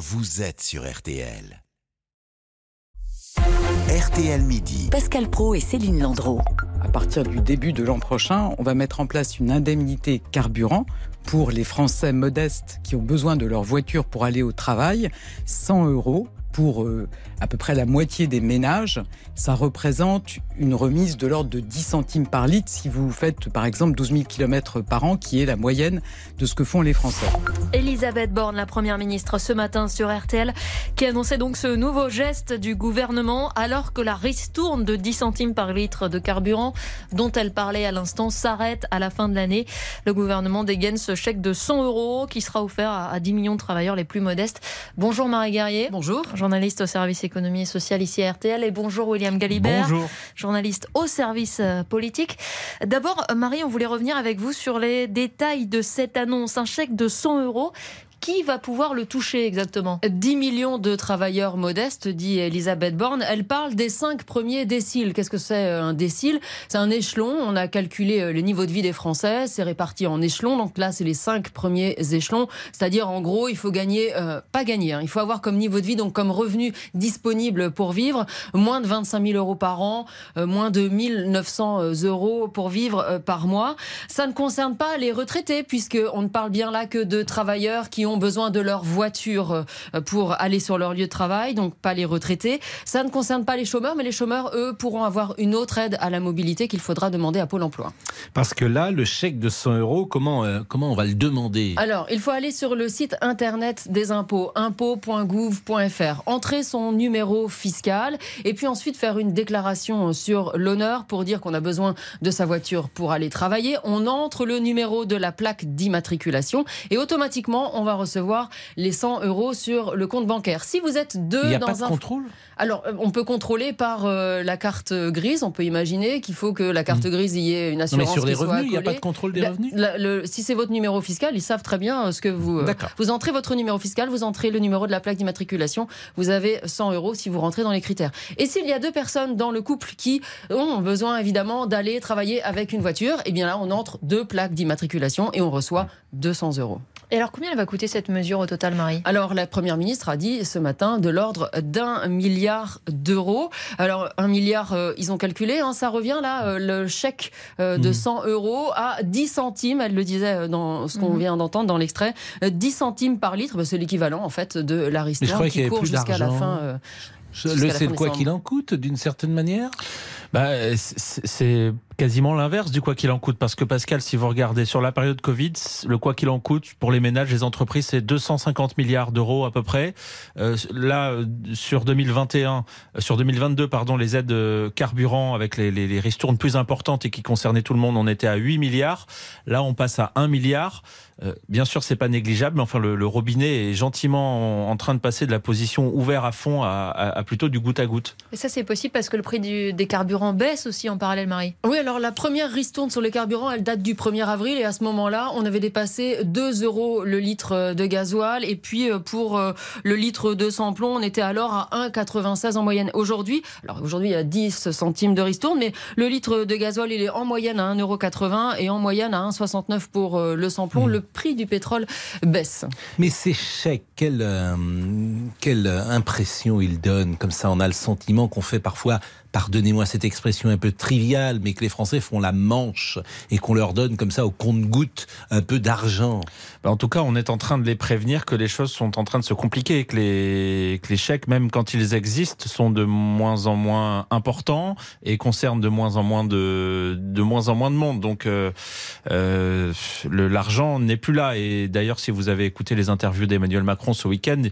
vous êtes sur RTL. RTL Midi. Pascal Pro et Céline Landreau. À partir du début de l'an prochain, on va mettre en place une indemnité carburant pour les Français modestes qui ont besoin de leur voiture pour aller au travail. 100 euros pour euh, à peu près la moitié des ménages, ça représente une remise de l'ordre de 10 centimes par litre si vous faites par exemple 12 000 km par an, qui est la moyenne de ce que font les Français. Elisabeth Borne, la Première ministre, ce matin sur RTL, qui annonçait donc ce nouveau geste du gouvernement alors que la ristourne de 10 centimes par litre de carburant dont elle parlait à l'instant s'arrête à la fin de l'année. Le gouvernement dégaine ce chèque de 100 euros qui sera offert à 10 millions de travailleurs les plus modestes. Bonjour Marie Guerrier. Bonjour journaliste au service économie et social ici à RTL. Et bonjour William Galibert, bonjour. journaliste au service euh, politique. D'abord, Marie, on voulait revenir avec vous sur les détails de cette annonce. Un chèque de 100 euros qui va pouvoir le toucher exactement? 10 millions de travailleurs modestes, dit Elisabeth Borne. Elle parle des cinq premiers déciles. Qu'est-ce que c'est euh, un décile? C'est un échelon. On a calculé euh, le niveau de vie des Français. C'est réparti en échelons. Donc là, c'est les cinq premiers échelons. C'est-à-dire, en gros, il faut gagner, euh, pas gagner, hein. il faut avoir comme niveau de vie, donc comme revenu disponible pour vivre, moins de 25 000 euros par an, moins de 1900 euros pour vivre par mois. Ça ne concerne pas les retraités, puisqu'on ne parle bien là que de travailleurs qui ont ont besoin de leur voiture euh, pour aller sur leur lieu de travail, donc pas les retraités. Ça ne concerne pas les chômeurs, mais les chômeurs, eux, pourront avoir une autre aide à la mobilité qu'il faudra demander à Pôle emploi. Parce que là, le chèque de 100 euros, comment, euh, comment on va le demander? Alors, il faut aller sur le site internet des impôts, impôts.gouv.fr, entrer son numéro fiscal et puis ensuite faire une déclaration sur l'honneur pour dire qu'on a besoin de sa voiture pour aller travailler. On entre le numéro de la plaque d'immatriculation et automatiquement, on va recevoir les 100 euros sur le compte bancaire. Si vous êtes deux Il y a dans pas de un contrôle? Alors, euh, on peut contrôler par euh, la carte grise. On peut imaginer qu'il faut que la carte Hmm. grise y ait une Non, assurance. mais sur les revenus, il n'y a pas de contrôle des La- revenus? la- le- si c'est votre numéro fiscal, ils savent très bien euh, ce que vous. D'accord. vous entrez votre numéro fiscal, vous entrez le numéro de la plaque d'immatriculation. Vous avez 100 euros si vous rentrez dans les critères. Et s'il y a deux personnes dans le couple qui ont besoin évidemment d'aller travailler avec une voiture, eh bien là, on entre deux plaques d'immatriculation et on reçoit 200 euros. Et alors, combien elle va coûter cette mesure au total, Marie? Alors, la première ministre a dit ce matin de l'ordre d'un milliard d'euros. Alors, un milliard, euh, ils ont calculé, hein, ça revient là, euh, le chèque euh, de Mhm. 100 euros à 10 centimes, elle le disait dans ce qu'on Mhm. vient d'entendre dans l'extrait, euh, 10 centimes par litre, bah, c'est l'équivalent en fait de la Mais je ristourne croyais qu'il y qui avait court plus jusqu'à la d'argent. fin. euh, Le c'est quoi qu'il en coûte, d'une certaine manière? Bah, c'est quasiment l'inverse du quoi qu'il en coûte. Parce que Pascal, si vous regardez sur la période Covid, le quoi qu'il en coûte pour les ménages, les entreprises, c'est 250 milliards d'euros à peu près. Euh, là, sur 2021, euh, sur 2022, pardon, les aides euh, carburant avec les, les, ristournes plus importantes et qui concernaient tout le monde, on était à 8 milliards. Là, on passe à 1 milliard. Euh, bien sûr, c'est pas négligeable, mais enfin, le, robinet est gentiment en, train de passer de la position ouvert à fond à, plutôt du goutte à goutte. Et ça, c'est possible parce que le prix des carburants baisse aussi en parallèle, Marie. Oui, alors la première ristourne sur les carburants, elle date du 1er avril et à ce moment-là, on avait dépassé 2 euros le litre de gasoil et puis euh, pour euh, le litre de samplon, on était alors à 1,96 en moyenne. Aujourd'hui, alors aujourd'hui il y a 10 centimes de ristourne, mais le litre de gasoil il est en moyenne à 1,80€ et en moyenne à 1,69 pour euh, le samplon. Le prix du pétrole baisse. Mais ces chèques, quelle, euh, quelle impression ils donnent Comme ça, on a le sentiment qu'on fait parfois, pardonnez-moi cette expression un peu triviale, mais que les Français font la manche et qu'on leur donne comme ça au compte-goutte un peu d'argent. Bah, en tout cas, on est en train de les prévenir que les choses sont en train de se compliquer, que les, que les chèques, même quand ils existent, sont de moins en moins importants et concernent de moins en moins de, de moins en moins de monde. Donc, euh, euh, l'argent n'est plus là. Et d'ailleurs, si vous avez écouté les interviews d'Emmanuel Macron ce week-end,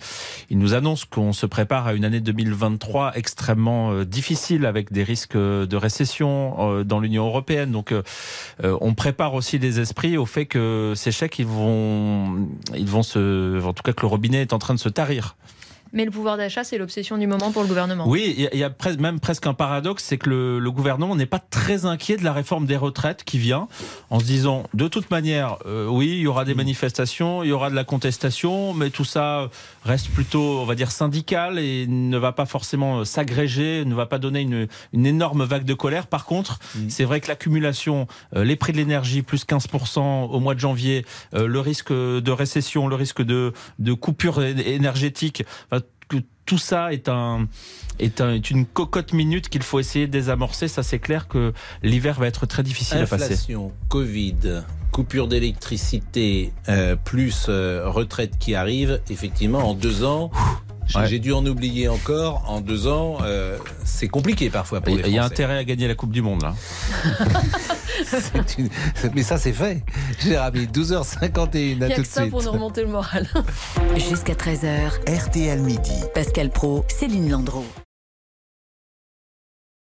il nous annonce qu'on se prépare à une année 2023 extrêmement euh, difficile avec des risques de récession euh, dans l'Union européenne. Donc, euh, euh, on prépare aussi les esprits au fait que ces chèques, ils vont, ils vont se, en tout cas que le robinet est en train de se tarir. Mais le pouvoir d'achat, c'est l'obsession du moment pour le gouvernement. Oui, il y a, même presque un paradoxe, c'est que le, gouvernement n'est pas très inquiet de la réforme des retraites qui vient, en se disant, de toute manière, euh, oui, il y aura des manifestations, il y aura de la contestation, mais tout ça reste plutôt, on va dire, syndical et ne va pas forcément s'agréger, ne va pas donner une, énorme vague de colère. Par contre, c'est vrai que l'accumulation, euh, les prix de l'énergie, plus 15% au mois de janvier, euh, le risque de récession, le risque de, de coupure énergétique, que tout ça est un est, une cocotte minute qu'il faut essayer de désamorcer. Ça, c'est clair que l'hiver va être très difficile à passer. Covid, coupure d'électricité, euh, plus euh, retraite qui arrive. Effectivement, en deux ans, j'ai dû en oublier encore. En deux ans, euh, c'est compliqué parfois pour Il y a intérêt à gagner la Coupe du Monde, là. Mais ça, c'est fait. J'ai rappelé 12h51 à Il n'y a que ça pour nous remonter le moral. Jusqu'à 13h. RTL Midi. Pascal Pro, Céline Landreau.